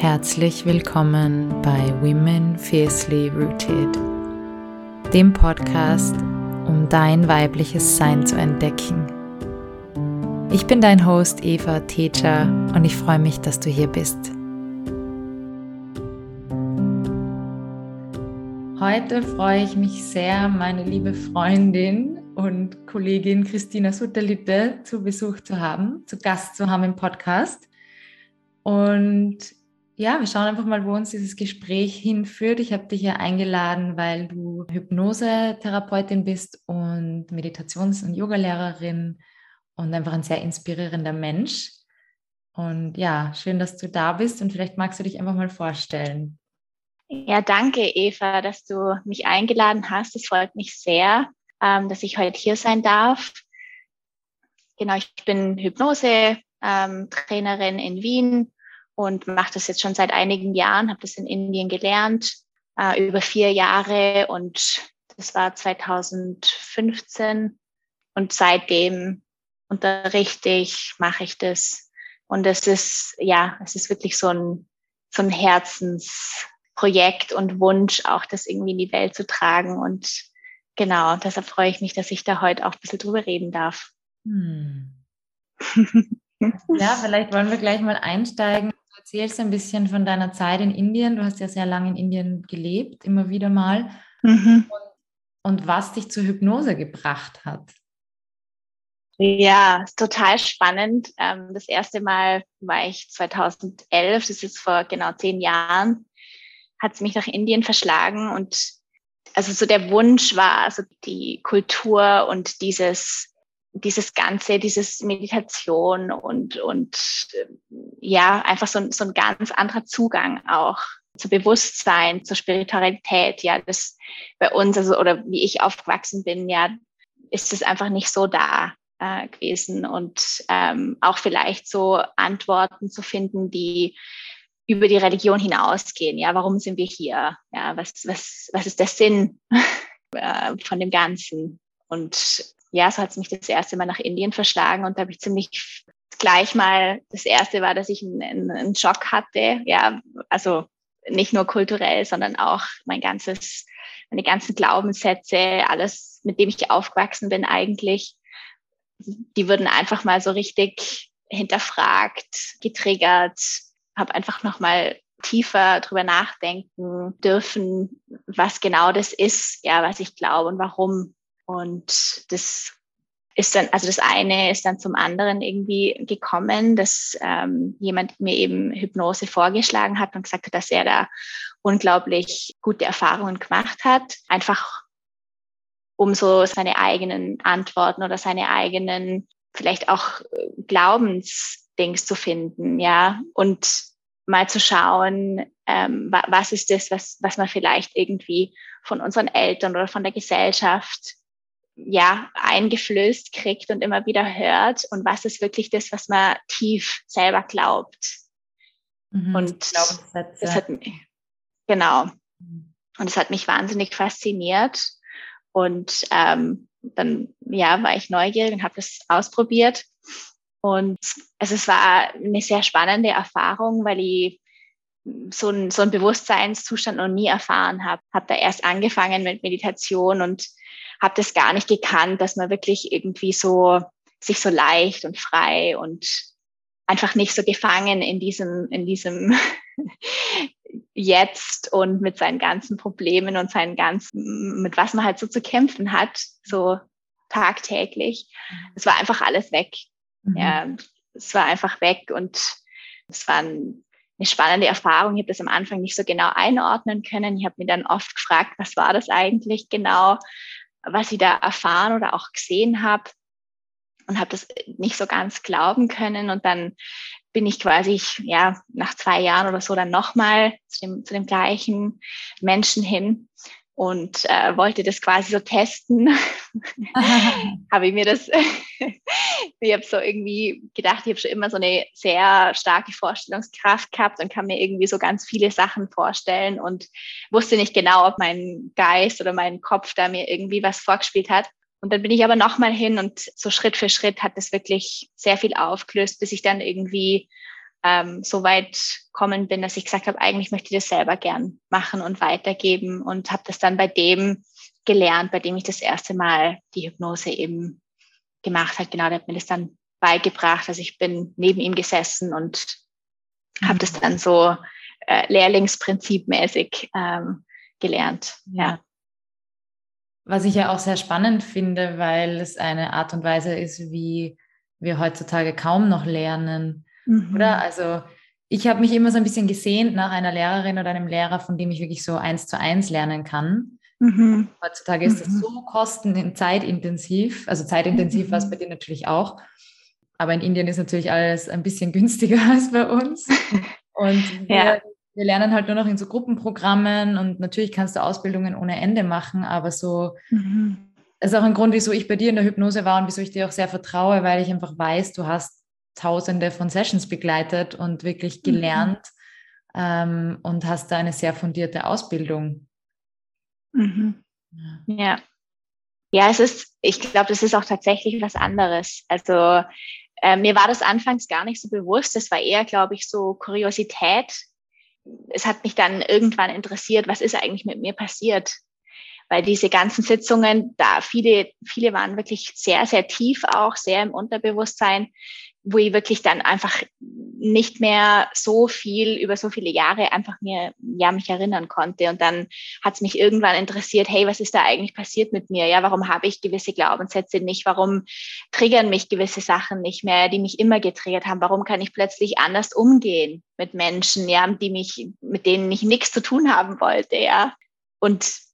Herzlich willkommen bei Women Fiercely Rooted, dem Podcast, um dein weibliches Sein zu entdecken. Ich bin dein Host Eva Teja und ich freue mich, dass du hier bist. Heute freue ich mich sehr, meine liebe Freundin und Kollegin Christina Sutterlitte zu Besuch zu haben, zu Gast zu haben im Podcast. Und ja, wir schauen einfach mal, wo uns dieses Gespräch hinführt. Ich habe dich ja eingeladen, weil du Hypnosetherapeutin bist und Meditations- und Yogalehrerin und einfach ein sehr inspirierender Mensch. Und ja, schön, dass du da bist und vielleicht magst du dich einfach mal vorstellen. Ja, danke, Eva, dass du mich eingeladen hast. Es freut mich sehr, ähm, dass ich heute hier sein darf. Genau, ich bin Hypnose-Trainerin in Wien und mache das jetzt schon seit einigen Jahren, habe das in Indien gelernt, äh, über vier Jahre und das war 2015 und seitdem unterrichte ich, mache ich das und es ist, ja, es ist wirklich so ein, so ein Herzensprojekt und Wunsch, auch das irgendwie in die Welt zu tragen und genau, deshalb freue ich mich, dass ich da heute auch ein bisschen drüber reden darf. Hm. ja, vielleicht wollen wir gleich mal einsteigen erzählst ein bisschen von deiner Zeit in Indien. Du hast ja sehr lange in Indien gelebt, immer wieder mal. Mhm. Und, und was dich zur Hypnose gebracht hat. Ja, ist total spannend. Ähm, das erste Mal war ich 2011, das ist jetzt vor genau zehn Jahren, hat es mich nach Indien verschlagen und also so der Wunsch war, also die Kultur und dieses dieses Ganze, dieses Meditation und, und ja, einfach so, so ein ganz anderer Zugang auch zu Bewusstsein, zur Spiritualität, ja, das bei uns, also oder wie ich aufgewachsen bin, ja, ist es einfach nicht so da äh, gewesen und ähm, auch vielleicht so Antworten zu finden, die über die Religion hinausgehen. Ja, warum sind wir hier? Ja, was, was, was ist der Sinn äh, von dem Ganzen? Und ja, so hat es mich das erste Mal nach Indien verschlagen und da habe ich ziemlich gleich mal, das erste war, dass ich einen, einen Schock hatte. Ja, also nicht nur kulturell, sondern auch mein ganzes, meine ganzen Glaubenssätze, alles, mit dem ich aufgewachsen bin eigentlich, die wurden einfach mal so richtig hinterfragt, getriggert, habe einfach nochmal tiefer drüber nachdenken dürfen, was genau das ist, ja, was ich glaube und warum. Und das ist dann, also das eine ist dann zum anderen irgendwie gekommen, dass ähm, jemand mir eben Hypnose vorgeschlagen hat und gesagt hat, dass er da unglaublich gute Erfahrungen gemacht hat. Einfach um so seine eigenen Antworten oder seine eigenen vielleicht auch äh, Glaubensdings zu finden, ja, und mal zu schauen, ähm, was ist das, was, was man vielleicht irgendwie von unseren Eltern oder von der Gesellschaft ja, eingeflößt kriegt und immer wieder hört und was ist wirklich das, was man tief selber glaubt. Mhm, und das hat mich, genau. Mhm. Und es hat mich wahnsinnig fasziniert. Und ähm, dann ja, war ich neugierig und habe das ausprobiert. Und also es war eine sehr spannende Erfahrung, weil ich so ein, so ein Bewusstseinszustand noch nie erfahren habe. Habe da erst angefangen mit Meditation und habe das gar nicht gekannt, dass man wirklich irgendwie so sich so leicht und frei und einfach nicht so gefangen in diesem, in diesem Jetzt und mit seinen ganzen Problemen und seinen ganzen, mit was man halt so zu kämpfen hat, so tagtäglich. Es war einfach alles weg. Mhm. Ja, es war einfach weg und es war ein, eine spannende Erfahrung. Ich habe das am Anfang nicht so genau einordnen können. Ich habe mir dann oft gefragt, was war das eigentlich genau? was ich da erfahren oder auch gesehen habe und habe das nicht so ganz glauben können. Und dann bin ich quasi, ja, nach zwei Jahren oder so dann nochmal zu dem, zu dem gleichen Menschen hin und äh, wollte das quasi so testen. habe ich mir das, ich habe so irgendwie gedacht, ich habe schon immer so eine sehr starke Vorstellungskraft gehabt und kann mir irgendwie so ganz viele Sachen vorstellen und wusste nicht genau, ob mein Geist oder mein Kopf da mir irgendwie was vorgespielt hat. Und dann bin ich aber nochmal hin und so Schritt für Schritt hat das wirklich sehr viel aufgelöst, bis ich dann irgendwie ähm, so weit kommen bin, dass ich gesagt habe, eigentlich möchte ich das selber gern machen und weitergeben und habe das dann bei dem gelernt, bei dem ich das erste Mal die Hypnose eben gemacht habe. Genau, der hat mir das dann beigebracht. Also ich bin neben ihm gesessen und mhm. habe das dann so äh, Lehrlingsprinzipmäßig ähm, gelernt. Ja. Was ich ja auch sehr spannend finde, weil es eine Art und Weise ist, wie wir heutzutage kaum noch lernen. Mhm. Oder? Also ich habe mich immer so ein bisschen gesehnt nach einer Lehrerin oder einem Lehrer, von dem ich wirklich so eins zu eins lernen kann. Mhm. Heutzutage ist das mhm. so kosten- zeitintensiv, also zeitintensiv war es mhm. bei dir natürlich auch. Aber in Indien ist natürlich alles ein bisschen günstiger als bei uns. Und wir, ja. wir lernen halt nur noch in so Gruppenprogrammen und natürlich kannst du Ausbildungen ohne Ende machen, aber so, mhm. das ist auch ein Grund, wieso ich bei dir in der Hypnose war und wieso ich dir auch sehr vertraue, weil ich einfach weiß, du hast tausende von Sessions begleitet und wirklich mhm. gelernt mhm. ähm, und hast da eine sehr fundierte Ausbildung. Mhm. Ja. Ja, es ist, ich glaube, das ist auch tatsächlich was anderes. Also äh, mir war das anfangs gar nicht so bewusst. Das war eher, glaube ich, so Kuriosität. Es hat mich dann irgendwann interessiert, was ist eigentlich mit mir passiert? Weil diese ganzen Sitzungen, da viele, viele waren wirklich sehr, sehr tief auch, sehr im Unterbewusstsein wo ich wirklich dann einfach nicht mehr so viel über so viele Jahre einfach mir ja mich erinnern konnte. Und dann hat es mich irgendwann interessiert hey was ist da eigentlich passiert mit mir? Ja warum habe ich gewisse Glaubenssätze nicht? Warum triggern mich gewisse Sachen nicht mehr die mich immer getriggert haben? Warum kann ich plötzlich anders umgehen mit Menschen ja die mich mit denen ich nichts zu tun haben wollte ja? Und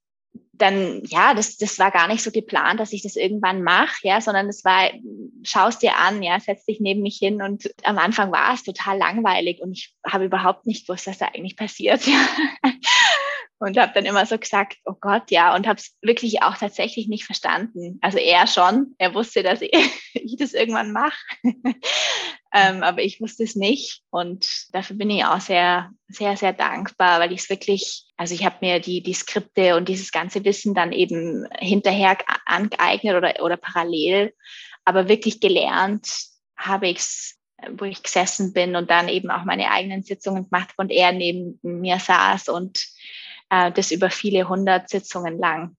dann, ja, das, das war gar nicht so geplant, dass ich das irgendwann mache, ja, sondern es war, schaust dir an, ja, setz dich neben mich hin und am Anfang war es total langweilig und ich habe überhaupt nicht gewusst, was da eigentlich passiert, ja. Und habe dann immer so gesagt, oh Gott, ja, und habe es wirklich auch tatsächlich nicht verstanden. Also er schon, er wusste, dass ich, ich das irgendwann mache, ähm, aber ich wusste es nicht. Und dafür bin ich auch sehr, sehr, sehr dankbar, weil ich es wirklich, also ich habe mir die, die Skripte und dieses ganze Wissen dann eben hinterher angeeignet oder, oder parallel, aber wirklich gelernt habe ich es wo ich gesessen bin und dann eben auch meine eigenen Sitzungen gemacht habe und er neben mir saß und äh, das über viele hundert Sitzungen lang.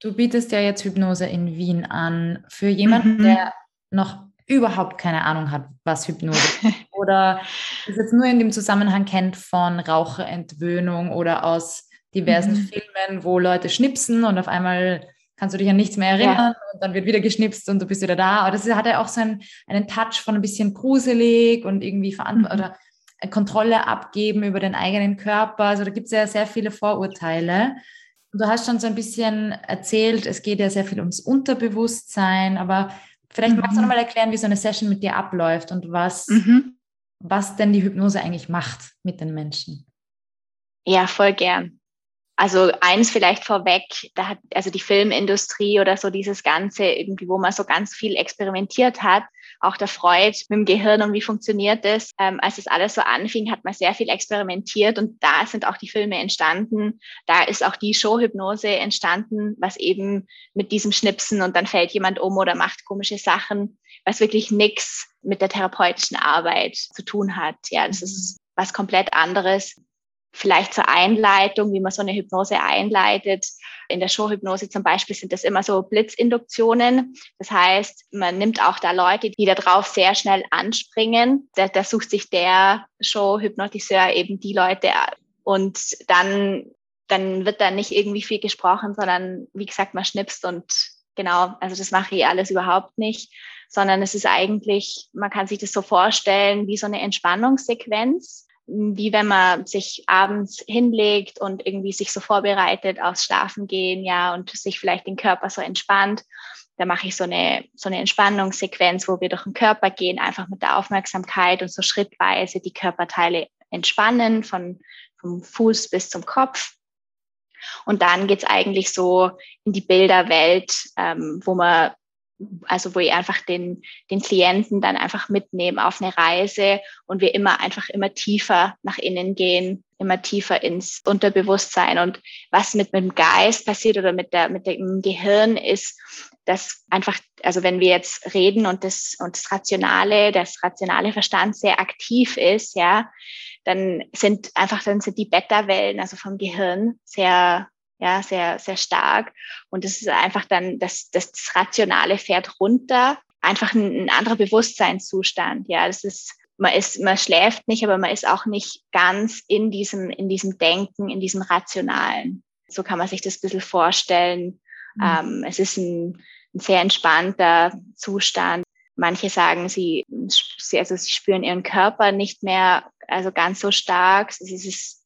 Du bietest ja jetzt Hypnose in Wien an. Für jemanden, mhm. der noch überhaupt keine Ahnung hat, was Hypnose ist oder es jetzt nur in dem Zusammenhang kennt von Raucherentwöhnung oder aus diversen mhm. Filmen, wo Leute schnipsen und auf einmal kannst du dich an nichts mehr erinnern ja. und dann wird wieder geschnipst und du bist wieder da. Aber das hat ja auch so einen, einen Touch von ein bisschen gruselig und irgendwie verantwortlich mhm. oder Kontrolle abgeben über den eigenen Körper. Also da gibt es ja sehr viele Vorurteile. Und du hast schon so ein bisschen erzählt, es geht ja sehr viel ums Unterbewusstsein, aber vielleicht mhm. magst du mhm. nochmal erklären, wie so eine Session mit dir abläuft und was, mhm. was denn die Hypnose eigentlich macht mit den Menschen. Ja, voll gern. Also eins vielleicht vorweg, da hat also die Filmindustrie oder so dieses Ganze irgendwie, wo man so ganz viel experimentiert hat, auch der Freud mit dem Gehirn und wie funktioniert das. Ähm, als es alles so anfing, hat man sehr viel experimentiert und da sind auch die Filme entstanden. Da ist auch die Showhypnose entstanden, was eben mit diesem Schnipsen und dann fällt jemand um oder macht komische Sachen, was wirklich nichts mit der therapeutischen Arbeit zu tun hat. Ja, das ist was komplett anderes vielleicht zur Einleitung, wie man so eine Hypnose einleitet. In der Showhypnose zum Beispiel sind das immer so Blitzinduktionen. Das heißt, man nimmt auch da Leute, die da drauf sehr schnell anspringen. Da, da sucht sich der Showhypnotiseur eben die Leute und dann, dann wird da nicht irgendwie viel gesprochen, sondern wie gesagt, man schnipst und genau, also das mache ich alles überhaupt nicht, sondern es ist eigentlich, man kann sich das so vorstellen wie so eine Entspannungssequenz wie wenn man sich abends hinlegt und irgendwie sich so vorbereitet aufs Schlafen gehen, ja, und sich vielleicht den Körper so entspannt. Da mache ich so eine, so eine Entspannungssequenz, wo wir durch den Körper gehen, einfach mit der Aufmerksamkeit und so schrittweise die Körperteile entspannen, von, vom Fuß bis zum Kopf. Und dann geht's eigentlich so in die Bilderwelt, ähm, wo man also wo ich einfach den, den Klienten dann einfach mitnehme auf eine Reise und wir immer einfach immer tiefer nach innen gehen, immer tiefer ins Unterbewusstsein. Und was mit, mit dem Geist passiert oder mit, der, mit dem Gehirn ist, dass einfach, also wenn wir jetzt reden und das, und das Rationale, das rationale Verstand sehr aktiv ist, ja, dann sind einfach, dann sind die Beta-Wellen, also vom Gehirn, sehr ja, sehr, sehr stark. Und das ist einfach dann, das, das, das Rationale fährt runter. Einfach ein, ein anderer Bewusstseinszustand. Ja, das ist, man ist, man schläft nicht, aber man ist auch nicht ganz in diesem, in diesem Denken, in diesem Rationalen. So kann man sich das ein bisschen vorstellen. Mhm. Ähm, es ist ein, ein sehr entspannter Zustand. Manche sagen, sie, sie, also sie spüren ihren Körper nicht mehr, also ganz so stark. Es ist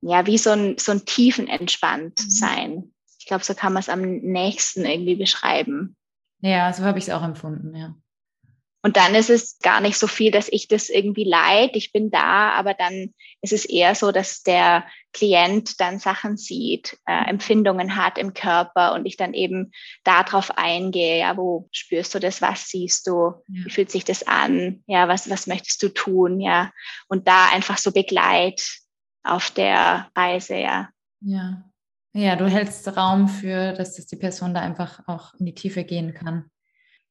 ja, wie so ein, so ein tiefenentspannt mhm. sein. Ich glaube, so kann man es am nächsten irgendwie beschreiben. Ja, so habe ich es auch empfunden, ja. Und dann ist es gar nicht so viel, dass ich das irgendwie leid, ich bin da, aber dann ist es eher so, dass der Klient dann Sachen sieht, äh, Empfindungen hat im Körper und ich dann eben darauf eingehe, ja, wo spürst du das, was siehst du, ja. wie fühlt sich das an, ja, was, was möchtest du tun, ja, und da einfach so begleit auf der Reise, ja. Ja. Ja, du hältst Raum für, dass das die Person da einfach auch in die Tiefe gehen kann.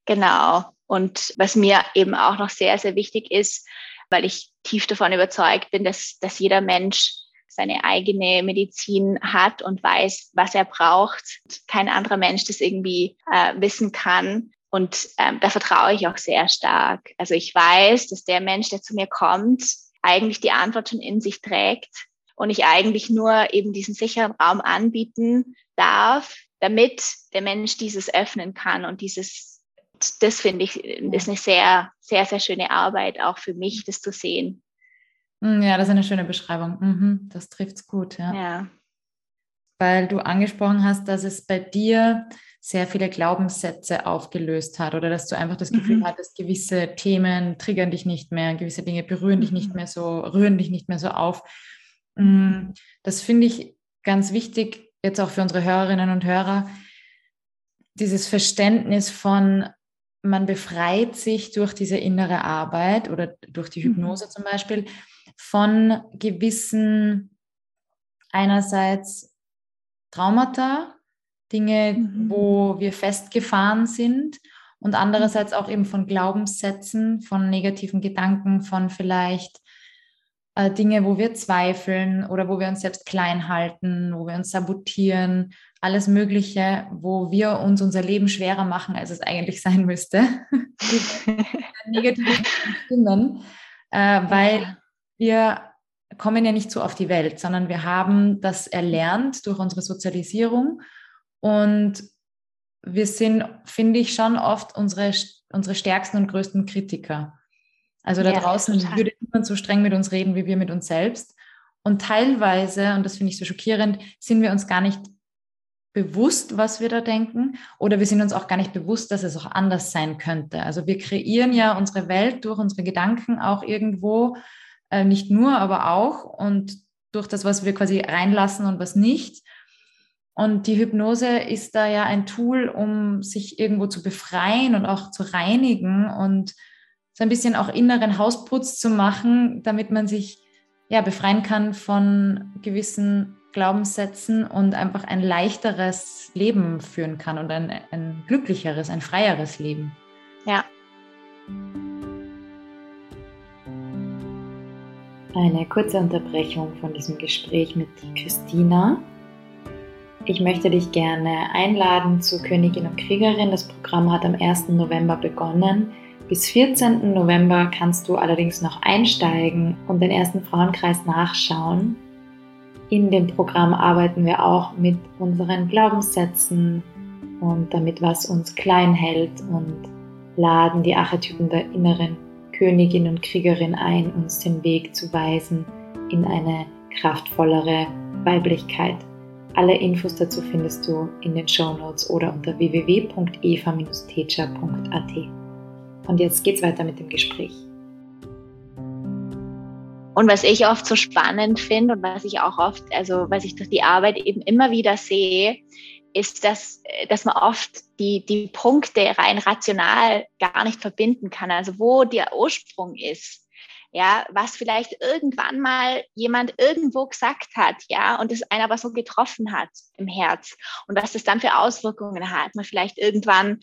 Genau. Und was mir eben auch noch sehr, sehr wichtig ist, weil ich tief davon überzeugt bin, dass, dass jeder Mensch seine eigene Medizin hat und weiß, was er braucht. Kein anderer Mensch das irgendwie äh, wissen kann. Und ähm, da vertraue ich auch sehr stark. Also ich weiß, dass der Mensch, der zu mir kommt, eigentlich die Antwort schon in sich trägt und ich eigentlich nur eben diesen sicheren Raum anbieten darf, damit der Mensch dieses öffnen kann und dieses, das finde ich, ist eine sehr, sehr, sehr schöne Arbeit auch für mich, das zu sehen. Hm, ja, das ist eine schöne Beschreibung. Mhm, das trifft es gut, ja. ja. Weil du angesprochen hast, dass es bei dir sehr viele Glaubenssätze aufgelöst hat oder dass du einfach das Gefühl mhm. hattest, gewisse Themen triggern dich nicht mehr, gewisse Dinge berühren dich nicht mhm. mehr so, rühren dich nicht mehr so auf. Mm, das finde ich ganz wichtig, jetzt auch für unsere Hörerinnen und Hörer, dieses Verständnis von, man befreit sich durch diese innere Arbeit oder durch die mhm. Hypnose mhm. zum Beispiel von gewissen einerseits Traumata, Dinge, mhm. wo wir festgefahren sind und andererseits auch eben von Glaubenssätzen, von negativen Gedanken, von vielleicht äh, Dinge, wo wir zweifeln oder wo wir uns selbst klein halten, wo wir uns sabotieren, alles Mögliche, wo wir uns unser Leben schwerer machen, als es eigentlich sein müsste. Negative Stimmen, äh, weil wir kommen ja nicht so auf die Welt, sondern wir haben das erlernt durch unsere Sozialisierung und wir sind, finde ich, schon oft unsere, unsere stärksten und größten Kritiker. Also da ja, draußen total. würde niemand so streng mit uns reden wie wir mit uns selbst. Und teilweise, und das finde ich so schockierend, sind wir uns gar nicht bewusst, was wir da denken, oder wir sind uns auch gar nicht bewusst, dass es auch anders sein könnte. Also wir kreieren ja unsere Welt durch unsere Gedanken auch irgendwo, äh, nicht nur, aber auch und durch das, was wir quasi reinlassen und was nicht. Und die Hypnose ist da ja ein Tool, um sich irgendwo zu befreien und auch zu reinigen und so ein bisschen auch inneren Hausputz zu machen, damit man sich ja befreien kann von gewissen Glaubenssätzen und einfach ein leichteres Leben führen kann und ein, ein glücklicheres, ein freieres Leben. Ja. Eine kurze Unterbrechung von diesem Gespräch mit Christina. Ich möchte dich gerne einladen zu Königin und Kriegerin. Das Programm hat am 1. November begonnen. Bis 14. November kannst du allerdings noch einsteigen und den ersten Frauenkreis nachschauen. In dem Programm arbeiten wir auch mit unseren Glaubenssätzen und damit, was uns klein hält und laden die Archetypen der inneren Königin und Kriegerin ein, uns den Weg zu weisen in eine kraftvollere Weiblichkeit. Alle Infos dazu findest du in den Show Notes oder unter www.eva-teacher.at. Und jetzt geht's weiter mit dem Gespräch. Und was ich oft so spannend finde und was ich auch oft, also was ich durch die Arbeit eben immer wieder sehe, ist, dass, dass man oft die, die Punkte rein rational gar nicht verbinden kann. Also wo der Ursprung ist ja, was vielleicht irgendwann mal jemand irgendwo gesagt hat, ja, und es einen aber so getroffen hat im Herz und was das dann für Auswirkungen hat. Man vielleicht irgendwann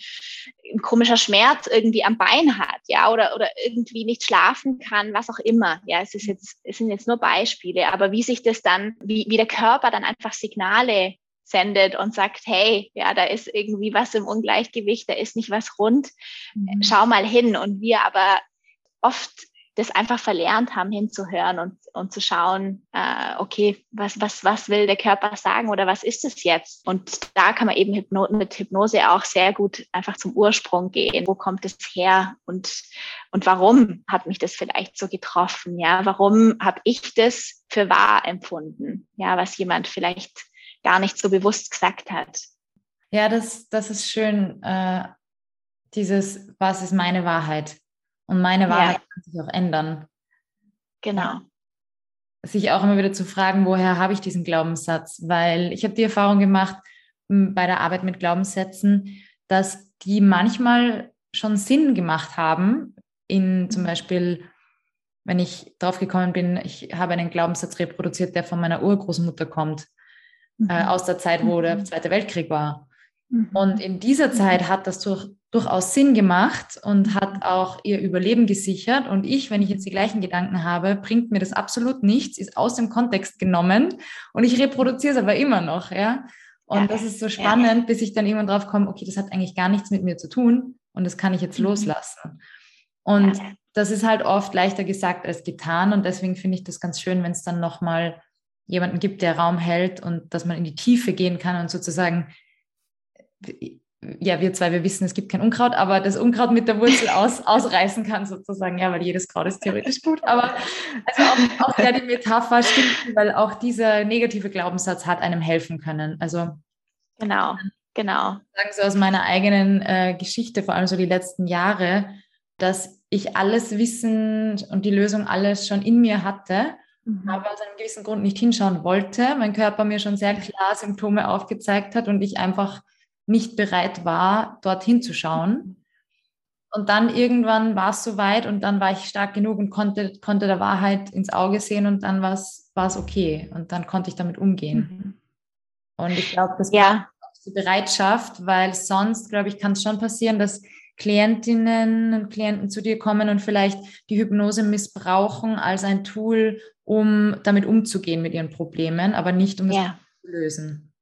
ein komischer Schmerz irgendwie am Bein hat, ja, oder, oder irgendwie nicht schlafen kann, was auch immer. Ja, es ist jetzt, es sind jetzt nur Beispiele, aber wie sich das dann, wie, wie der Körper dann einfach Signale sendet und sagt, hey, ja, da ist irgendwie was im Ungleichgewicht, da ist nicht was rund, mhm. schau mal hin. Und wir aber oft das einfach verlernt haben, hinzuhören und, und zu schauen, äh, okay, was, was, was will der Körper sagen oder was ist es jetzt? Und da kann man eben Hypno mit Hypnose auch sehr gut einfach zum Ursprung gehen. Wo kommt es her und, und warum hat mich das vielleicht so getroffen? Ja, warum habe ich das für wahr empfunden? Ja, was jemand vielleicht gar nicht so bewusst gesagt hat. Ja, das, das ist schön. Äh, dieses, was ist meine Wahrheit? Und meine Wahrheit ja. kann sich auch ändern. Genau. Sich auch immer wieder zu fragen, woher habe ich diesen Glaubenssatz? Weil ich habe die Erfahrung gemacht bei der Arbeit mit Glaubenssätzen, dass die manchmal schon Sinn gemacht haben. In zum. Beispiel, wenn ich drauf gekommen bin, ich habe einen Glaubenssatz reproduziert, der von meiner Urgroßmutter kommt, mhm. äh, aus der Zeit, wo der mhm. Zweite Weltkrieg war. Mhm. Und in dieser Zeit hat das durch, durchaus Sinn gemacht und hat auch ihr Überleben gesichert. Und ich, wenn ich jetzt die gleichen Gedanken habe, bringt mir das absolut nichts, ist aus dem Kontext genommen und ich reproduziere es aber immer noch, ja. Und ja. das ist so spannend, ja. bis ich dann irgendwann drauf komme, okay, das hat eigentlich gar nichts mit mir zu tun und das kann ich jetzt mhm. loslassen. Und ja. das ist halt oft leichter gesagt als getan und deswegen finde ich das ganz schön, wenn es dann nochmal jemanden gibt, der Raum hält und dass man in die Tiefe gehen kann und sozusagen ja, wir zwei, wir wissen, es gibt kein Unkraut, aber das Unkraut mit der Wurzel aus, ausreißen kann sozusagen, ja, weil jedes Kraut ist theoretisch gut. Aber also auch, auch ja, die Metapher stimmt, weil auch dieser negative Glaubenssatz hat einem helfen können. Also genau, genau. Sagen so aus meiner eigenen äh, Geschichte, vor allem so die letzten Jahre, dass ich alles Wissen und die Lösung alles schon in mir hatte, mhm. aber aus einem gewissen Grund nicht hinschauen wollte. Mein Körper mir schon sehr klar Symptome aufgezeigt hat und ich einfach nicht bereit war, dorthin zu schauen. Und dann irgendwann war es soweit und dann war ich stark genug und konnte, konnte der Wahrheit ins Auge sehen und dann war es okay und dann konnte ich damit umgehen. Mhm. Und ich glaube, das ja. die Bereitschaft, weil sonst, glaube ich, kann es schon passieren, dass Klientinnen und Klienten zu dir kommen und vielleicht die Hypnose missbrauchen als ein Tool, um damit umzugehen mit ihren Problemen, aber nicht um ja. es zu lösen.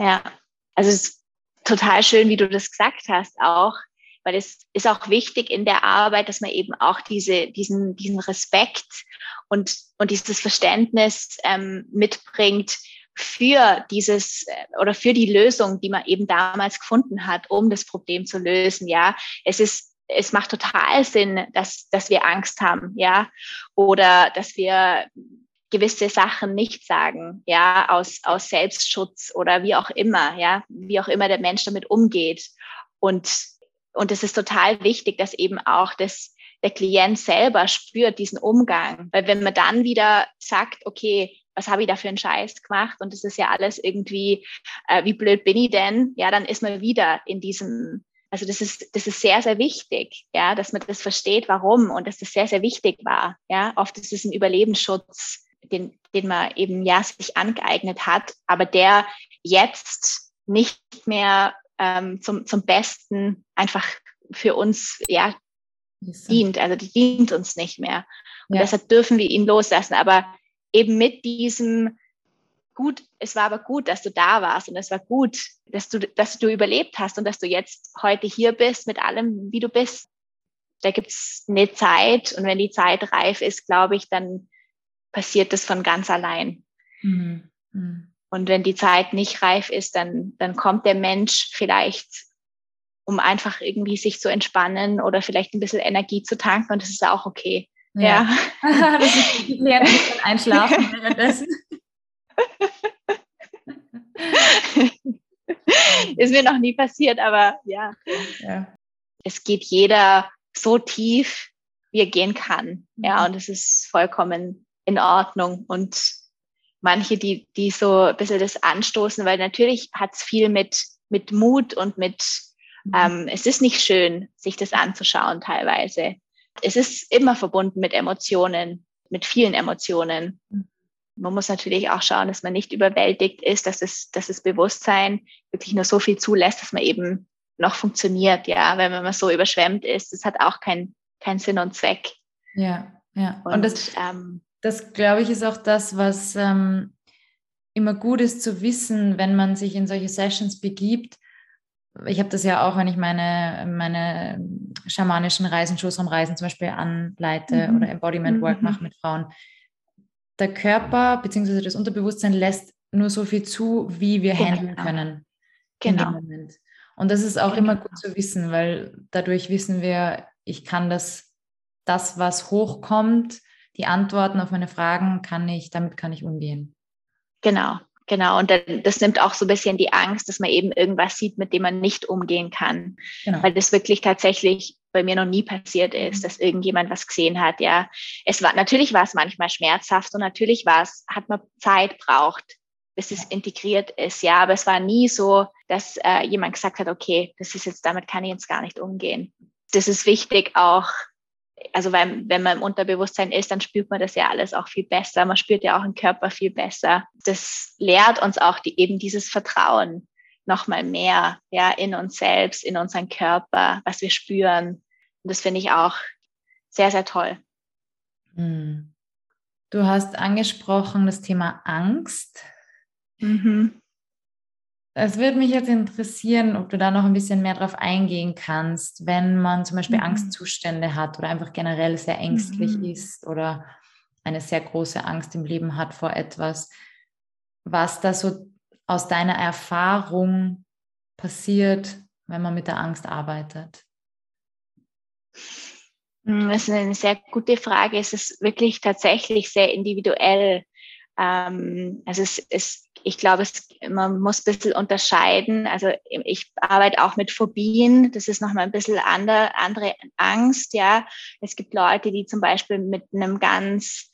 Ja, also es total schön, wie du das gesagt hast, auch, weil es ist auch wichtig in der Arbeit, dass man eben auch diese, diesen, diesen Respekt und, und dieses Verständnis ähm, mitbringt für dieses äh, oder für die Lösung, die man eben damals gefunden hat, um das Problem zu lösen. Ja, es ist es macht total Sinn, dass, dass wir Angst haben, ja, oder dass wir gewisse Sachen nicht sagen, ja, aus, aus Selbstschutz oder wie auch immer, ja, wie auch immer der Mensch damit umgeht. Und, und es ist total wichtig, dass eben auch das, der Klient selber spürt diesen Umgang. Weil wenn man dann wieder sagt, okay, was habe ich da für einen Scheiß gemacht und das ist ja alles irgendwie, äh, wie blöd bin ich denn? Ja, dann ist man wieder in diesem, also das ist, das ist sehr, sehr wichtig, ja, dass man das versteht, warum und dass das sehr, sehr wichtig war. Ja, oft ist es ein Überlebensschutz, den, den man eben ja sich angeeignet hat, aber der jetzt nicht mehr ähm, zum, zum Besten einfach für uns ja dient. Also die dient uns nicht mehr. Und ja. deshalb dürfen wir ihn loslassen. Aber eben mit diesem gut, es war aber gut, dass du da warst und es war gut, dass du, dass du überlebt hast und dass du jetzt heute hier bist mit allem, wie du bist. Da gibt es eine Zeit und wenn die Zeit reif ist, glaube ich, dann passiert das von ganz allein. Mhm. Mhm. Und wenn die Zeit nicht reif ist, dann, dann kommt der Mensch vielleicht, um einfach irgendwie sich zu entspannen oder vielleicht ein bisschen Energie zu tanken und das ist auch okay. Ja. ja. das ist die Klienten dann einschlafen währenddessen. ist mir noch nie passiert, aber ja. ja. Es geht jeder so tief, wie er gehen kann. Ja, mhm. und es ist vollkommen in Ordnung. Und manche, die, die so ein bisschen das anstoßen, weil natürlich hat es viel mit, mit Mut und mit, mhm. ähm, es ist nicht schön, sich das anzuschauen teilweise. Es ist immer verbunden mit Emotionen, mit vielen Emotionen. Mhm. Man muss natürlich auch schauen, dass man nicht überwältigt ist, dass es, dass das Bewusstsein wirklich nur so viel zulässt, dass man eben noch funktioniert, ja, wenn man so überschwemmt ist. Das hat auch keinen kein Sinn und Zweck. Ja, ja. Und, und das, ähm, das glaube ich, ist auch das, was ähm, immer gut ist zu wissen, wenn man sich in solche Sessions begibt. Ich habe das ja auch, wenn ich meine, meine schamanischen Reisen, Schoßraumreisen zum Beispiel anleite mhm. oder Embodiment Work mhm. mache mit Frauen. Der Körper bzw. das Unterbewusstsein lässt nur so viel zu, wie wir genau. handeln können. Genau. Und das ist auch genau. immer gut zu wissen, weil dadurch wissen wir, ich kann das, das, was hochkommt, die Antworten auf meine Fragen, kann ich, damit kann ich umgehen. Genau, genau. Und dann, das nimmt auch so ein bisschen die Angst, dass man eben irgendwas sieht, mit dem man nicht umgehen kann. Genau. Weil das wirklich tatsächlich bei mir noch nie passiert ist, dass irgendjemand was gesehen hat. Ja, es war, natürlich war es manchmal schmerzhaft und natürlich war es, hat man Zeit braucht, bis es integriert ist. Ja, aber es war nie so, dass äh, jemand gesagt hat, okay, das ist jetzt, damit kann ich jetzt gar nicht umgehen das ist wichtig auch, also weil, wenn man im Unterbewusstsein ist, dann spürt man das ja alles auch viel besser. Man spürt ja auch im Körper viel besser. Das lehrt uns auch die, eben dieses Vertrauen nochmal mehr, ja, in uns selbst, in unseren Körper, was wir spüren. Und das finde ich auch sehr, sehr toll. Hm. Du hast angesprochen das Thema Angst. Mhm. Es würde mich jetzt interessieren, ob du da noch ein bisschen mehr drauf eingehen kannst, wenn man zum Beispiel mhm. Angstzustände hat oder einfach generell sehr ängstlich mhm. ist oder eine sehr große Angst im Leben hat vor etwas, was da so aus deiner Erfahrung passiert, wenn man mit der Angst arbeitet. Hm, das ist eine sehr gute Frage. Es ist wirklich tatsächlich sehr individuell. Ähm, also es, es ich glaube, es, man muss ein bisschen unterscheiden. Also ich arbeite auch mit Phobien. Das ist nochmal ein bisschen andere, andere Angst. Ja, es gibt Leute, die zum Beispiel mit einem ganz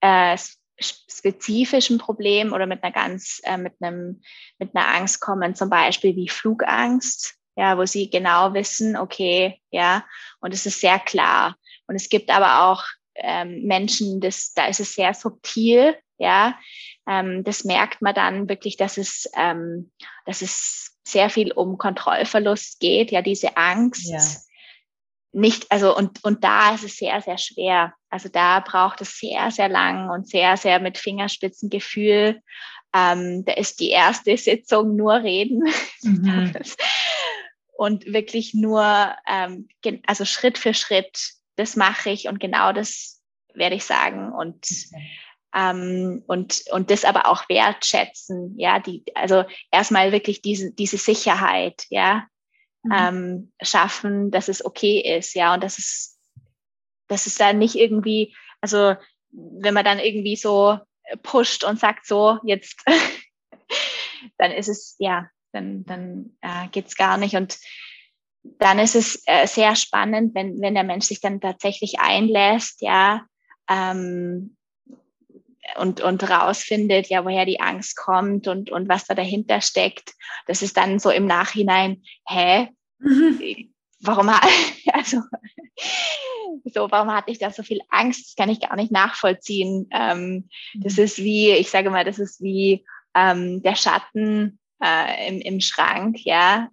äh, spezifischen Problem oder mit einer ganz, äh, mit einem, mit einer Angst kommen, zum Beispiel wie Flugangst. Ja, wo sie genau wissen, okay, ja, und es ist sehr klar. Und es gibt aber auch ähm, Menschen, das, da ist es sehr subtil, ja, ähm, das merkt man dann wirklich, dass es, ähm, dass es sehr viel um Kontrollverlust geht, ja, diese Angst. Ja. Nicht, also, und, und da ist es sehr, sehr schwer. Also da braucht es sehr, sehr lang und sehr, sehr mit Fingerspitzengefühl. Ähm, da ist die erste Sitzung nur reden. Mhm. und wirklich nur, ähm, also Schritt für Schritt, das mache ich und genau das werde ich sagen. Und ähm, und, und das aber auch wertschätzen, ja, die, also erstmal wirklich diese, diese Sicherheit, ja, mhm. ähm, schaffen, dass es okay ist, ja, und dass es, dass es dann nicht irgendwie, also wenn man dann irgendwie so pusht und sagt so, jetzt, dann ist es, ja, dann, dann äh, geht's gar nicht und dann ist es äh, sehr spannend, wenn, wenn der Mensch sich dann tatsächlich einlässt, ja, ähm, und, und rausfindet, ja, woher die Angst kommt und, und was da dahinter steckt. Das ist dann so im Nachhinein, hä? Mhm. Warum, also, so, warum hatte ich da so viel Angst? Das kann ich gar nicht nachvollziehen. Ähm, das mhm. ist wie, ich sage mal, das ist wie ähm, der Schatten äh, im, im Schrank, ja,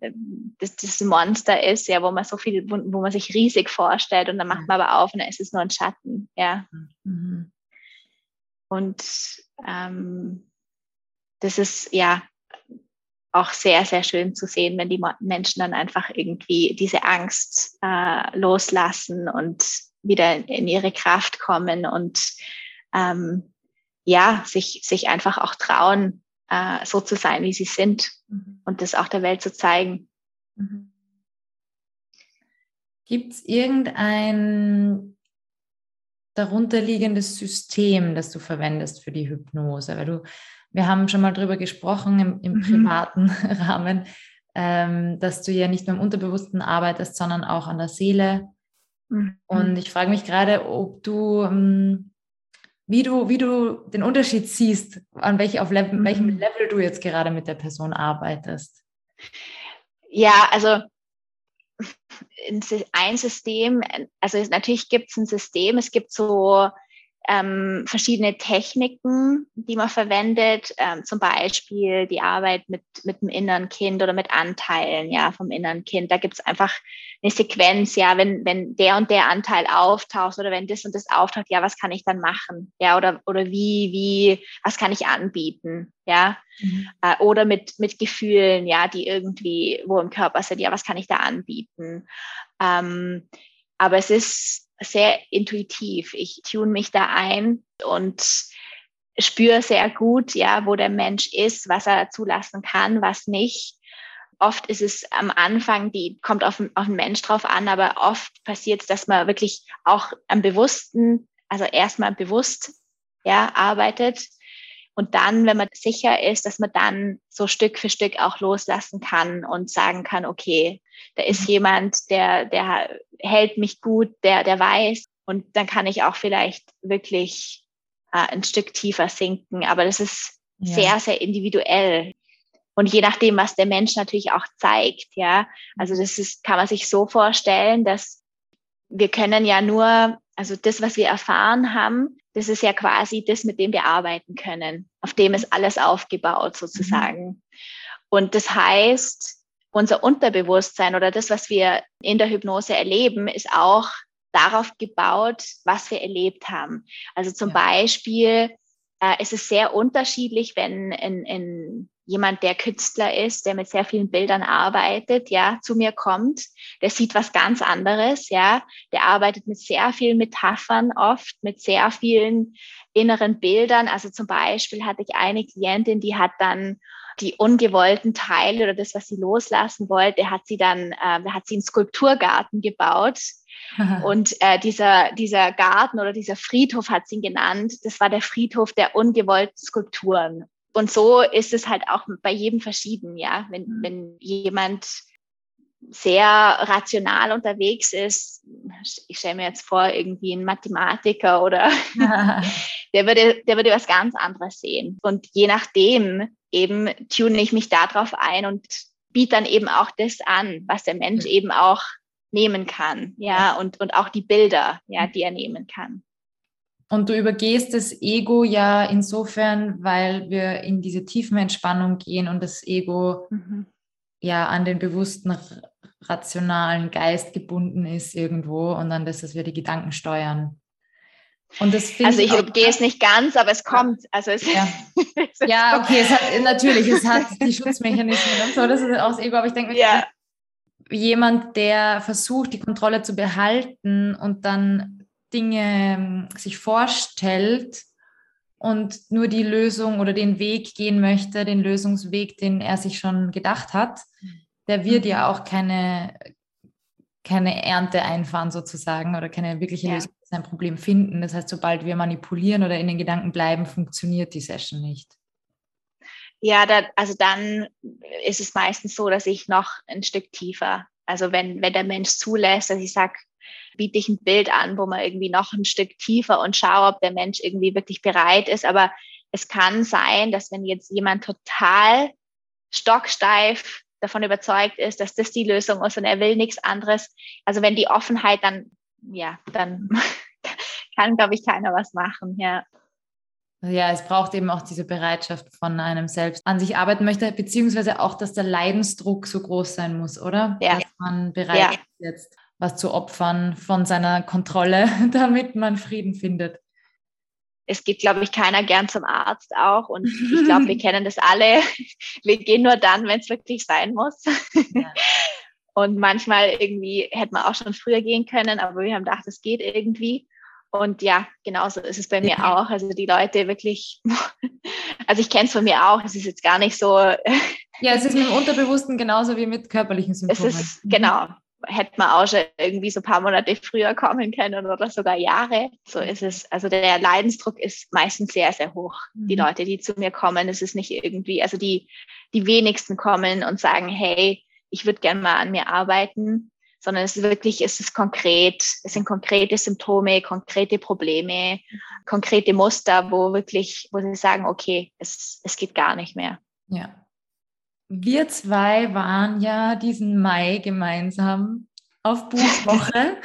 das, das Monster ist, ja, wo man so viel, wo, wo man sich riesig vorstellt und dann macht man aber auf und dann ist es nur ein Schatten, ja. Mhm. Und ähm, das ist ja auch sehr, sehr schön zu sehen, wenn die Menschen dann einfach irgendwie diese Angst äh, loslassen und wieder in ihre Kraft kommen und ähm, ja, sich, sich einfach auch trauen, äh, so zu sein, wie sie sind mhm. und das auch der Welt zu zeigen. Mhm. Gibt es irgendein darunterliegendes System, das du verwendest für die Hypnose? Weil du, wir haben schon mal drüber gesprochen im, im mhm. privaten Rahmen, ähm, dass du ja nicht nur im Unterbewussten arbeitest, sondern auch an der Seele. Mhm. Und ich frage mich gerade, ob du ähm, wie du, wie du den Unterschied siehst, an welch, auf Level, mhm. welchem Level du jetzt gerade mit der Person arbeitest. Ja, also ein System, also natürlich gibt es ein System, es gibt so ähm, verschiedene Techniken, die man verwendet, ähm, zum Beispiel die Arbeit mit, mit dem inneren Kind oder mit Anteilen ja, vom inneren Kind. Da gibt es einfach eine Sequenz, ja, wenn, wenn der und der Anteil auftaucht oder wenn das und das auftaucht, ja, was kann ich dann machen? Ja, oder, oder wie, wie, was kann ich anbieten? Ja, mhm. äh, oder mit, mit Gefühlen, ja, die irgendwie wo im Körper sind, ja, was kann ich da anbieten? Ähm, aber es ist sehr intuitiv. Ich tune mich da ein und spüre sehr gut, ja, wo der Mensch ist, was er zulassen kann, was nicht. Oft ist es am Anfang, die kommt auf, auf den Mensch drauf an, aber oft passiert es, dass man wirklich auch am bewussten, also erstmal bewusst, ja, arbeitet und dann, wenn man sicher ist, dass man dann so Stück für Stück auch loslassen kann und sagen kann, okay, da ist mhm. jemand, der, der hält mich gut, der, der weiß. Und dann kann ich auch vielleicht wirklich äh, ein Stück tiefer sinken. Aber das ist ja. sehr, sehr individuell. Und je nachdem, was der Mensch natürlich auch zeigt, ja. Also das ist, kann man sich so vorstellen, dass wir können ja nur, also das, was wir erfahren haben, das ist ja quasi das, mit dem wir arbeiten können. Auf dem ist alles aufgebaut sozusagen. Mhm. Und das heißt, unser Unterbewusstsein oder das, was wir in der Hypnose erleben, ist auch darauf gebaut, was wir erlebt haben. Also zum ja. Beispiel äh, ist es sehr unterschiedlich, wenn in, in jemand, der Künstler ist, der mit sehr vielen Bildern arbeitet, ja, zu mir kommt, der sieht was ganz anderes, ja, der arbeitet mit sehr vielen Metaphern oft, mit sehr vielen inneren Bildern. Also zum Beispiel hatte ich eine Klientin, die hat dann die ungewollten Teile oder das, was sie loslassen wollte, hat sie dann, äh, hat sie einen Skulpturgarten gebaut. Und äh, dieser, dieser Garten oder dieser Friedhof hat sie ihn genannt. Das war der Friedhof der ungewollten Skulpturen und so ist es halt auch bei jedem verschieden, ja. Wenn, mhm. wenn jemand sehr rational unterwegs ist, ich stelle mir jetzt vor, irgendwie ein Mathematiker oder der würde, der würde was ganz anderes sehen. Und je nachdem eben tune ich mich darauf ein und biete dann eben auch das an, was der Mensch eben auch nehmen kann, ja, und, und auch die Bilder, ja, mhm. die er nehmen kann. Und du übergehst das Ego ja insofern, weil wir in diese tiefen Entspannung gehen und das Ego mhm. ja an den bewussten, rationalen Geist gebunden ist irgendwo und an das, dass wir die Gedanken steuern. Und das also ich übergehe es nicht ganz, aber es kommt. Also es ja. ja, okay, es hat natürlich, es hat die Schutzmechanismen und so, das ist auch das Ego, aber ich denke, ja. jemand, der versucht, die Kontrolle zu behalten und dann Dinge ähm, sich vorstellt und nur die Lösung oder den Weg gehen möchte, den Lösungsweg, den er sich schon gedacht hat, der wird ja mhm. auch keine, keine Ernte einfahren sozusagen oder keine wirkliche ja. Lösung für sein Problem finden. Das heißt, sobald wir manipulieren oder in den Gedanken bleiben, funktioniert die Session nicht. Ja, da, also dann ist es meistens so, dass ich noch ein Stück tiefer, also wenn, wenn der Mensch zulässt, dass ich sage, biete ich ein Bild an, wo man irgendwie noch ein Stück tiefer und schaue, ob der Mensch irgendwie wirklich bereit ist. Aber es kann sein, dass wenn jetzt jemand total stocksteif davon überzeugt ist, dass das die Lösung ist und er will nichts anderes. Also wenn die Offenheit dann, ja, dann kann, glaube ich, keiner was machen, ja. Ja, es braucht eben auch diese Bereitschaft von einem selbst an sich arbeiten möchte, beziehungsweise auch, dass der Leidensdruck so groß sein muss, oder? Ja. Dass man bereit ja. ist jetzt was zu opfern von seiner Kontrolle, damit man Frieden findet. Es geht, glaube ich, keiner gern zum Arzt auch. Und ich glaube, wir kennen das alle. Wir gehen nur dann, wenn es wirklich sein muss. Ja. Und manchmal irgendwie hätte man auch schon früher gehen können, aber wir haben gedacht, es geht irgendwie. Und ja, genauso ist es bei mir ja. auch. Also die Leute wirklich, also ich kenne es von mir auch, es ist jetzt gar nicht so. Ja, es ist mit dem Unterbewussten genauso wie mit körperlichen Symptomen. Es ist, genau, hätte man auch schon irgendwie so ein paar Monate früher kommen können oder sogar Jahre. So ist es. Also der Leidensdruck ist meistens sehr, sehr hoch. Mhm. Die Leute, die zu mir kommen, es ist nicht irgendwie, also die, die wenigsten kommen und sagen, hey, ich würde gerne mal an mir arbeiten, sondern es ist wirklich, es ist konkret, es sind konkrete Symptome, konkrete Probleme, konkrete Muster, wo wirklich, wo sie sagen, okay, es, es geht gar nicht mehr. Ja. Wir zwei waren ja diesen Mai gemeinsam auf Buchwoche.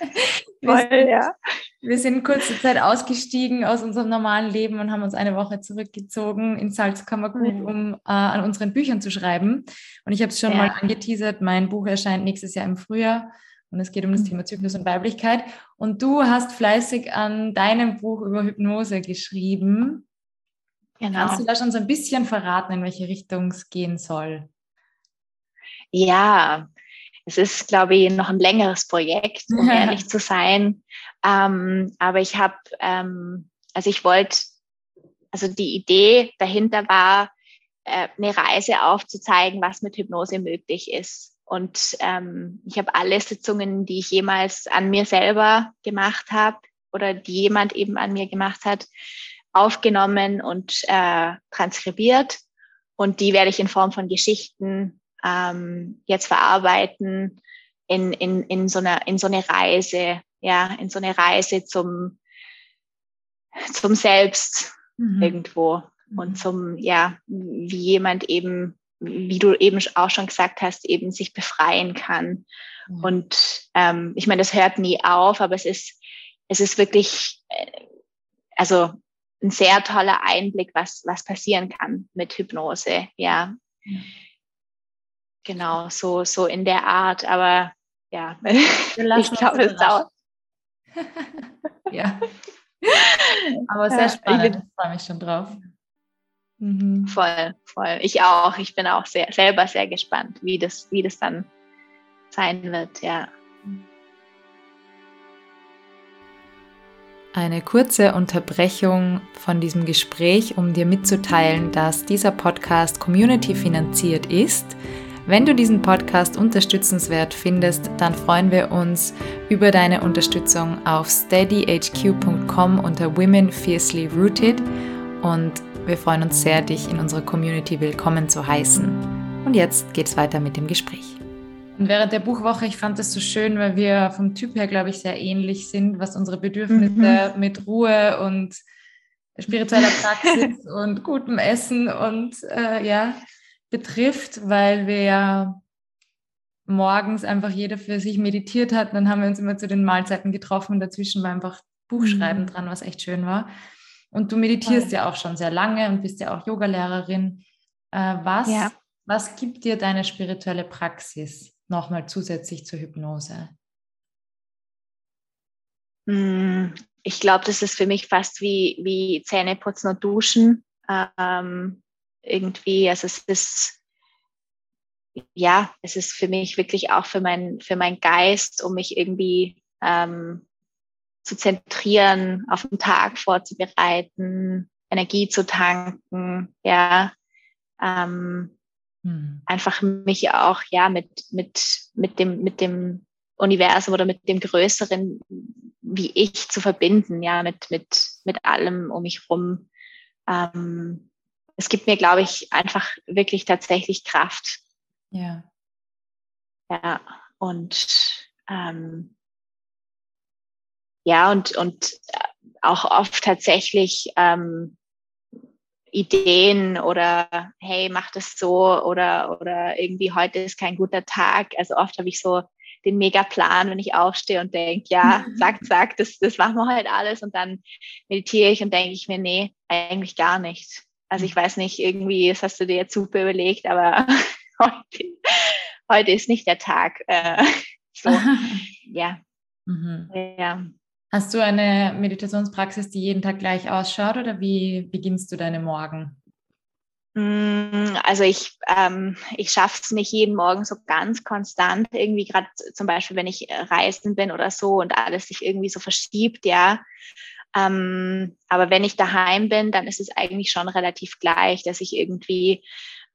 wir, sind, ja. wir sind kurze Zeit ausgestiegen aus unserem normalen Leben und haben uns eine Woche zurückgezogen in Salzkammergut, mhm. um äh, an unseren Büchern zu schreiben. Und ich habe es schon ja. mal angeteasert, mein Buch erscheint nächstes Jahr im Frühjahr und es geht um das mhm. Thema Zyklus und Weiblichkeit. Und du hast fleißig an deinem Buch über Hypnose geschrieben. Genau. Kannst du da schon so ein bisschen verraten, in welche Richtung es gehen soll? Ja, es ist, glaube ich, noch ein längeres Projekt, um ehrlich zu sein. Ähm, aber ich habe, ähm, also ich wollte, also die Idee dahinter war, äh, eine Reise aufzuzeigen, was mit Hypnose möglich ist. Und ähm, ich habe alle Sitzungen, die ich jemals an mir selber gemacht habe oder die jemand eben an mir gemacht hat, aufgenommen und äh, transkribiert. Und die werde ich in Form von Geschichten ähm, jetzt verarbeiten in, in, in, so einer, in so eine Reise, ja, in so eine Reise zum, zum Selbst mhm. irgendwo mhm. und zum, ja, wie jemand eben, wie du eben auch schon gesagt hast, eben sich befreien kann. Mhm. Und ähm, ich meine, das hört nie auf, aber es ist, es ist wirklich, äh, also ein sehr toller Einblick, was, was passieren kann mit Hypnose, ja. Mhm. Genau, so, so in der Art, aber ja, ich glaube, es dauert. ja. Aber sehr spannend, ich freue mich schon drauf. Mhm. Voll, voll. Ich auch. Ich bin auch sehr, selber sehr gespannt, wie das, wie das dann sein wird, ja. Eine kurze Unterbrechung von diesem Gespräch, um dir mitzuteilen, dass dieser Podcast community finanziert ist. Wenn du diesen Podcast unterstützenswert findest, dann freuen wir uns über deine Unterstützung auf steadyhq.com unter Women Fiercely Rooted und wir freuen uns sehr, dich in unserer Community willkommen zu heißen. Und jetzt geht's weiter mit dem Gespräch. Und während der Buchwoche, ich fand es so schön, weil wir vom Typ her, glaube ich, sehr ähnlich sind, was unsere Bedürfnisse mhm. mit Ruhe und spiritueller Praxis und gutem Essen und äh, ja, betrifft, weil wir ja morgens einfach jeder für sich meditiert hat. Dann haben wir uns immer zu den Mahlzeiten getroffen und dazwischen war einfach Buchschreiben mhm. dran, was echt schön war. Und du meditierst ja. ja auch schon sehr lange und bist ja auch Yogalehrerin. Äh, was, ja. was gibt dir deine spirituelle Praxis nochmal zusätzlich zur Hypnose? Hm, ich glaube, das ist für mich fast wie, wie Zähneputzen und Duschen. Ähm, irgendwie, also es ist, ja, es ist für mich wirklich auch für mein, für meinen Geist, um mich irgendwie ähm, zu zentrieren, auf den Tag vorzubereiten, Energie zu tanken, ja, ähm, hm. einfach mich auch, ja, mit, mit, mit dem, mit dem Universum oder mit dem Größeren wie ich zu verbinden, ja, mit, mit, mit allem um mich rum. Ähm, es gibt mir, glaube ich, einfach wirklich tatsächlich Kraft. Ja. Ja, und ähm, ja, und, und auch oft tatsächlich ähm, Ideen oder hey, mach das so oder, oder irgendwie heute ist kein guter Tag. Also oft habe ich so den Megaplan, wenn ich aufstehe und denke, ja, zack, zack, das, das machen wir halt alles und dann meditiere ich und denke ich mir, nee, eigentlich gar nicht. Also ich weiß nicht, irgendwie, das hast du dir jetzt super überlegt, aber heute, heute ist nicht der Tag. Äh, so, ja. Mhm. ja. Hast du eine Meditationspraxis, die jeden Tag gleich ausschaut oder wie beginnst du deine Morgen? Mm, also ich, ähm, ich schaffe es nicht jeden Morgen so ganz konstant, irgendwie gerade zum Beispiel, wenn ich reisen bin oder so und alles sich irgendwie so verschiebt, ja. Ähm, aber wenn ich daheim bin, dann ist es eigentlich schon relativ gleich, dass ich irgendwie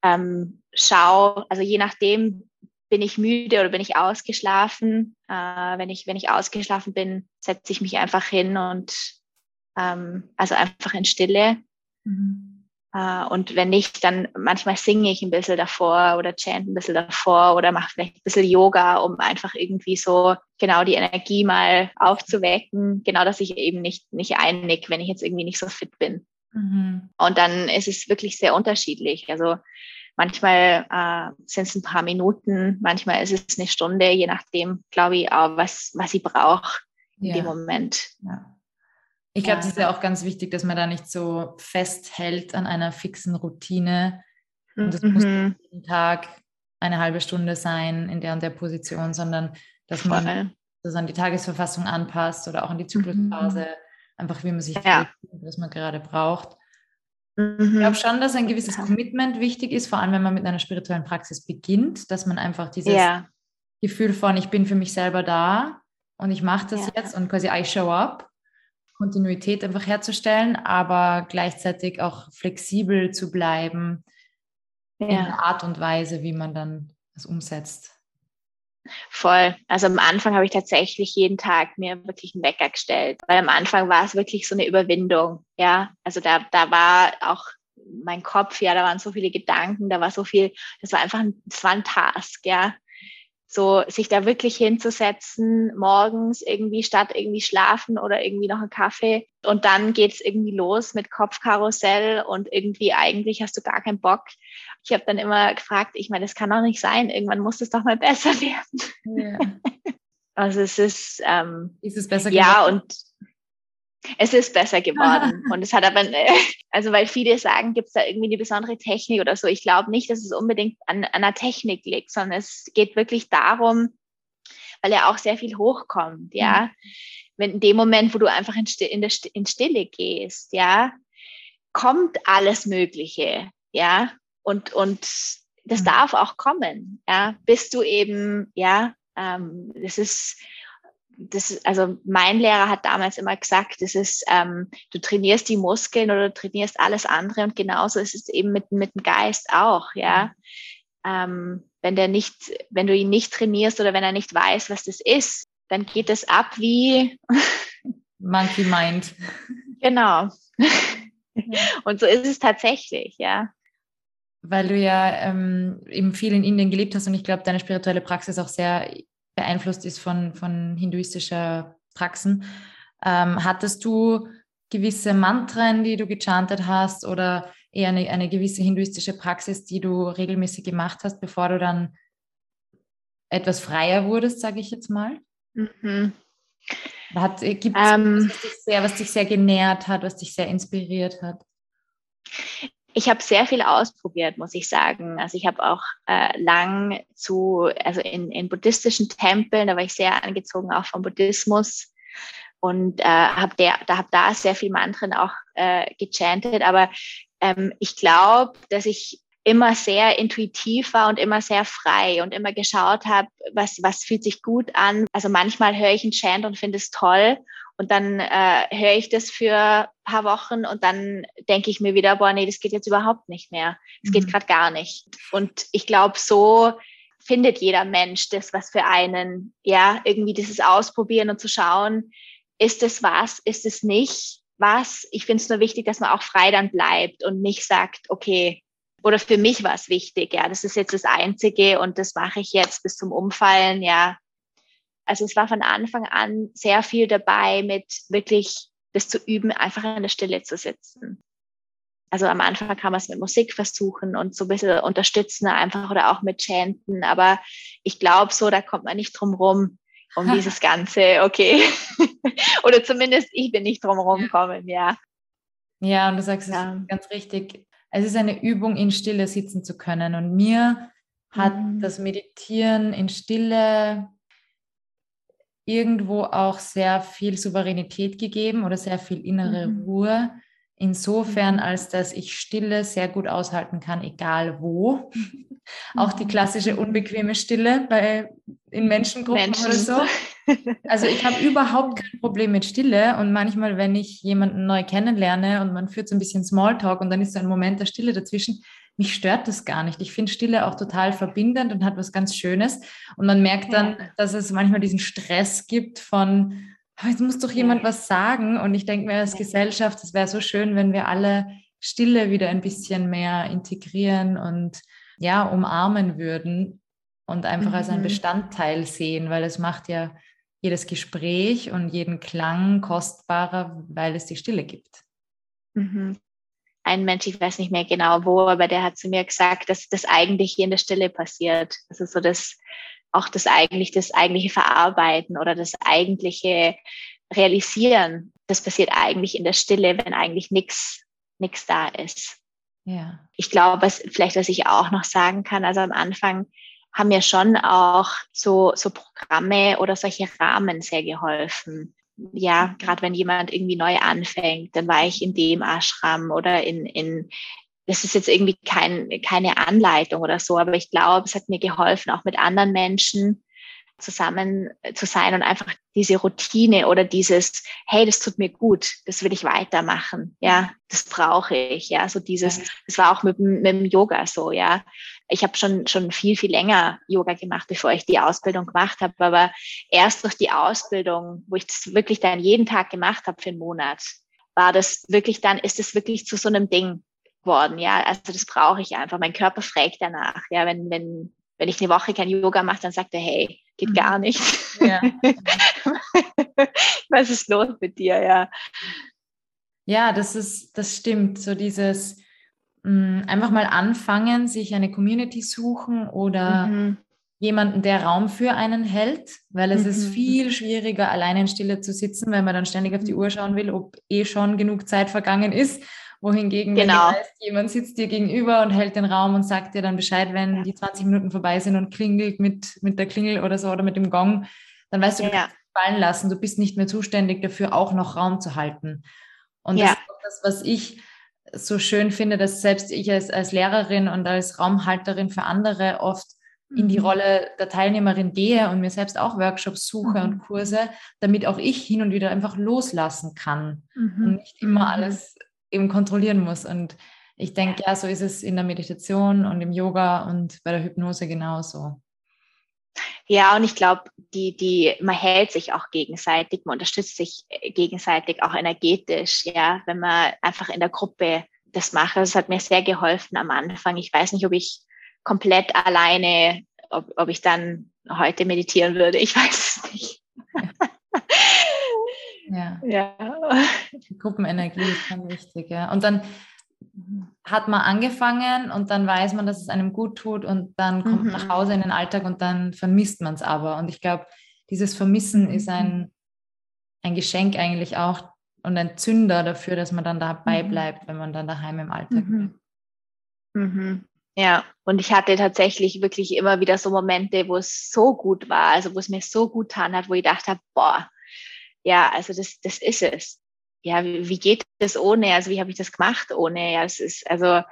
ähm, schaue, also je nachdem, bin ich müde oder bin ich ausgeschlafen. Äh, wenn, ich, wenn ich ausgeschlafen bin, setze ich mich einfach hin und ähm, also einfach in Stille. Mhm. Äh, und wenn nicht, dann manchmal singe ich ein bisschen davor oder chant ein bisschen davor oder mache vielleicht ein bisschen Yoga, um einfach irgendwie so genau die Energie mal aufzuwecken. Genau, dass ich eben nicht, nicht einnick, wenn ich jetzt irgendwie nicht so fit bin. Mhm. Und dann ist es wirklich sehr unterschiedlich. Also manchmal äh, sind es ein paar Minuten, manchmal ist es eine Stunde, je nachdem, glaube ich, auch, was, was ich brauche in ja. dem Moment. Ja. Ich glaube, es ist ja auch ganz wichtig, dass man da nicht so festhält an einer fixen Routine. Und es mhm. muss jeden Tag eine halbe Stunde sein in der und der Position, sondern dass man das an die Tagesverfassung anpasst oder auch an die Zyklusphase, mhm. einfach wie man sich ja. fühlt, was man gerade braucht. Mhm. Ich glaube schon, dass ein gewisses Commitment wichtig ist, vor allem wenn man mit einer spirituellen Praxis beginnt, dass man einfach dieses ja. Gefühl von, ich bin für mich selber da und ich mache das ja. jetzt und quasi I show up Kontinuität einfach herzustellen, aber gleichzeitig auch flexibel zu bleiben ja. in der Art und Weise, wie man dann das umsetzt. Voll. Also am Anfang habe ich tatsächlich jeden Tag mir wirklich einen Wecker gestellt, weil am Anfang war es wirklich so eine Überwindung. Ja, also da, da war auch mein Kopf, ja, da waren so viele Gedanken, da war so viel, das war einfach, ein, das war ein Task, ja so sich da wirklich hinzusetzen, morgens irgendwie statt irgendwie schlafen oder irgendwie noch einen Kaffee. Und dann geht's irgendwie los mit Kopfkarussell und irgendwie eigentlich hast du gar keinen Bock. Ich habe dann immer gefragt, ich meine, das kann doch nicht sein, irgendwann muss es doch mal besser werden. Ja. Also es ist, ähm, ist es besser geworden? Ja, und es ist besser geworden. und es hat aber, also weil viele sagen, gibt es da irgendwie eine besondere Technik oder so. Ich glaube nicht, dass es unbedingt an, an einer Technik liegt, sondern es geht wirklich darum, weil ja auch sehr viel hochkommt, ja. Mhm. Wenn in dem Moment, wo du einfach in, in, der, in Stille gehst, ja, kommt alles Mögliche, ja. Und, und das mhm. darf auch kommen, ja, bis du eben, ja, ähm, das ist, das ist, also mein Lehrer hat damals immer gesagt, das ist, ähm, du trainierst die Muskeln oder du trainierst alles andere und genauso ist es eben mit, mit dem Geist auch, ja. Ähm, wenn der nicht, wenn du ihn nicht trainierst oder wenn er nicht weiß, was das ist, dann geht es ab wie Monkey Mind. Genau. und so ist es tatsächlich, ja. Weil du ja ähm, eben viel in Indien gelebt hast und ich glaube, deine spirituelle Praxis auch sehr beeinflusst ist von, von hinduistischer Praxen. Ähm, hattest du gewisse Mantren, die du gechantet hast oder eher eine, eine gewisse hinduistische Praxis, die du regelmäßig gemacht hast, bevor du dann etwas freier wurdest, sage ich jetzt mal? Mhm. Gibt es ähm, was, was dich sehr genährt hat, was dich sehr inspiriert hat? Ich habe sehr viel ausprobiert, muss ich sagen. Also ich habe auch äh, lang zu, also in, in buddhistischen Tempeln, da war ich sehr angezogen auch vom Buddhismus und äh, habe da hab da sehr viel Mantren auch äh, gechantet. Aber ähm, ich glaube, dass ich immer sehr intuitiv war und immer sehr frei und immer geschaut habe, was, was fühlt sich gut an. Also manchmal höre ich einen Chant und finde es toll und dann äh, höre ich das für ein paar Wochen und dann denke ich mir wieder, boah, nee, das geht jetzt überhaupt nicht mehr. Es mhm. geht gerade gar nicht. Und ich glaube, so findet jeder Mensch das, was für einen, ja, irgendwie dieses Ausprobieren und zu schauen, ist es was, ist es nicht was. Ich finde es nur wichtig, dass man auch frei dann bleibt und nicht sagt, okay, oder für mich war es wichtig, ja, das ist jetzt das Einzige und das mache ich jetzt bis zum Umfallen, ja, also es war von Anfang an sehr viel dabei, mit wirklich das zu üben, einfach in der Stille zu sitzen. Also am Anfang kann man es mit Musik versuchen und so ein bisschen unterstützen einfach oder auch mit Chanten. Aber ich glaube so, da kommt man nicht drum rum, um dieses Ganze, okay. oder zumindest ich bin nicht drum rumkommen, ja. Ja, und du sagst es ja. ganz richtig. Es ist eine Übung, in Stille sitzen zu können. Und mir hat mhm. das Meditieren in Stille irgendwo auch sehr viel Souveränität gegeben oder sehr viel innere mhm. Ruhe. Insofern, mhm. als dass ich Stille sehr gut aushalten kann, egal wo. Auch die klassische unbequeme Stille bei, in Menschengruppen Menschen. oder so. Also ich habe überhaupt kein Problem mit Stille und manchmal, wenn ich jemanden neu kennenlerne und man führt so ein bisschen Smalltalk und dann ist so ein Moment der Stille dazwischen, mich stört das gar nicht. Ich finde Stille auch total verbindend und hat was ganz Schönes. Und man merkt dann, ja. dass es manchmal diesen Stress gibt von, oh, jetzt muss doch jemand was sagen. Und ich denke mir als Gesellschaft, es wäre so schön, wenn wir alle Stille wieder ein bisschen mehr integrieren und ja, umarmen würden und einfach mhm. als ein mhm. Bestandteil sehen, weil es macht ja jedes Gespräch und jeden Klang kostbarer, weil es die Stille gibt. Mhm. Ein Mensch, ich weiß nicht mehr genau wo, aber der hat zu mir gesagt, dass das eigentlich hier in der Stille passiert. Ist so das, auch das eigentlich, das eigentliche Verarbeiten oder das eigentliche Realisieren. Das passiert eigentlich in der Stille, wenn eigentlich nichts, nichts da ist. Ja. Ich glaube, was, vielleicht, was ich auch noch sagen kann, also am Anfang haben mir schon auch so, so Programme oder solche Rahmen sehr geholfen. Ja, gerade wenn jemand irgendwie neu anfängt, dann war ich in dem Ashram oder in, in das ist jetzt irgendwie kein, keine Anleitung oder so, aber ich glaube, es hat mir geholfen, auch mit anderen Menschen zusammen zu sein und einfach diese Routine oder dieses, hey, das tut mir gut, das will ich weitermachen, ja, das brauche ich, ja, so dieses, das war auch mit, mit dem Yoga so, ja. Ich habe schon schon viel viel länger Yoga gemacht, bevor ich die Ausbildung gemacht habe, aber erst durch die Ausbildung, wo ich das wirklich dann jeden Tag gemacht habe für einen Monat, war das wirklich dann, ist es wirklich zu so einem Ding geworden, ja. Also das brauche ich einfach. Mein Körper fragt danach, ja, wenn wenn wenn ich eine Woche kein Yoga mache, dann sagt er, hey, geht gar mhm. nicht. Ja. Was ist los mit dir, ja? Ja, das ist, das stimmt. So dieses mh, mm, einfach mal anfangen, sich eine Community suchen oder mhm. jemanden, der Raum für einen hält, weil es mhm. ist viel schwieriger, alleine in Stille zu sitzen, wenn man dann ständig auf die Uhr schauen will, ob eh schon genug Zeit vergangen ist wohingegen, genau. wenn weißt, jemand sitzt dir gegenüber und hält den Raum und sagt dir dann Bescheid, wenn ja. die 20 Minuten vorbei sind und klingelt mit, mit der Klingel oder so oder mit dem Gong, dann weißt du, du ja. kannst fallen lassen. Du bist nicht mehr zuständig dafür, auch noch Raum zu halten. Und ja. das ist das, was ich so schön finde, dass selbst ich als, als Lehrerin und als Raumhalterin für andere oft in die mhm. Rolle der Teilnehmerin gehe und mir selbst auch Workshops suche mhm. und Kurse, damit auch ich hin und wieder einfach loslassen kann mhm. und nicht immer mhm. alles eben kontrollieren muss. Und ich denke, ja, so ist es in der Meditation und im Yoga und bei der Hypnose genauso. Ja, und ich glaube, die, die, man hält sich auch gegenseitig, man unterstützt sich äh, gegenseitig auch energetisch, ja, wenn man einfach in der Gruppe das macht. Das hat mir sehr geholfen am Anfang. Ich weiß nicht, ob ich komplett alleine, ob, ob ich dann heute meditieren würde. Ich weiß es nicht. Ja. ja. Die Gruppenenergie ist dann wichtig, ja. Und dann hat man angefangen und dann weiß man, dass es einem gut tut und dann kommt mhm. nach Hause in den Alltag und dann vermisst man es aber. Und ich glaube, dieses Vermissen mhm. ist ein, ein Geschenk eigentlich auch und ein Zünder dafür, dass man dann dabei mhm. bleibt, wenn man dann daheim im Alltag mhm. mhm. Ja, und ich hatte tatsächlich wirklich immer wieder so Momente, wo es so gut war, also wo es mir so gut getan hat, wo ich dachte, boah, ja, also das, das ist es. Ja, wie, geht das ohne? Also wie habe ich das gemacht ohne? Ja, es ist, also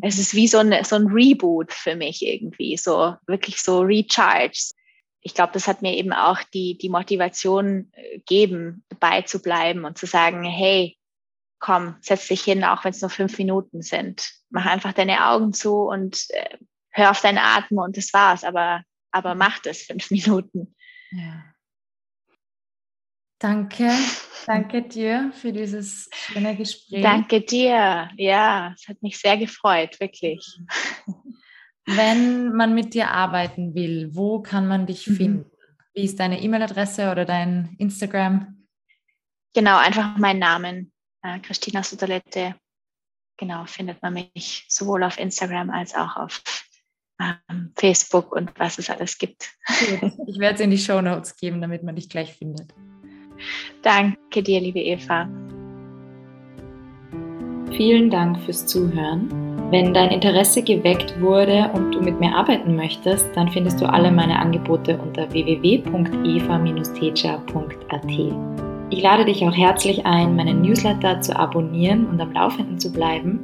es mhm. ist wie so ein, so ein Reboot für mich irgendwie, so wirklich so Recharge. Ich glaube, das hat mir eben auch die, die Motivation äh, geben, dabei zu bleiben und zu sagen, hey, komm, setz dich hin, auch wenn es nur fünf Minuten sind. Mach einfach deine Augen zu und äh, hör auf deinen Atem und das war's. Aber, aber mhm. mach das fünf Minuten. Ja. Danke, danke dir für dieses schöne Gespräch. Danke dir, ja, es hat mich sehr gefreut, wirklich. Wenn man mit dir arbeiten will, wo kann man dich mhm. finden? Wie ist deine E-Mail-Adresse oder dein Instagram? Genau, einfach meinen Namen, äh, Christina Sutalette. Genau, findet man mich sowohl auf Instagram als auch auf ähm, Facebook und was es alles gibt. Ich werde es in die Show Notes geben, damit man dich gleich findet. Danke dir, liebe Eva. Vielen Dank fürs Zuhören. Wenn dein Interesse geweckt wurde und du mit mir arbeiten möchtest, dann findest du alle meine Angebote unter www.eva-teja.at. Ich lade dich auch herzlich ein, meinen Newsletter zu abonnieren und am Laufenden zu bleiben.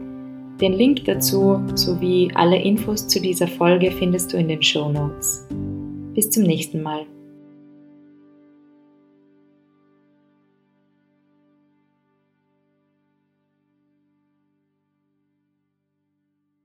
Den Link dazu sowie alle Infos zu dieser Folge findest du in den Show Notes. Bis zum nächsten Mal.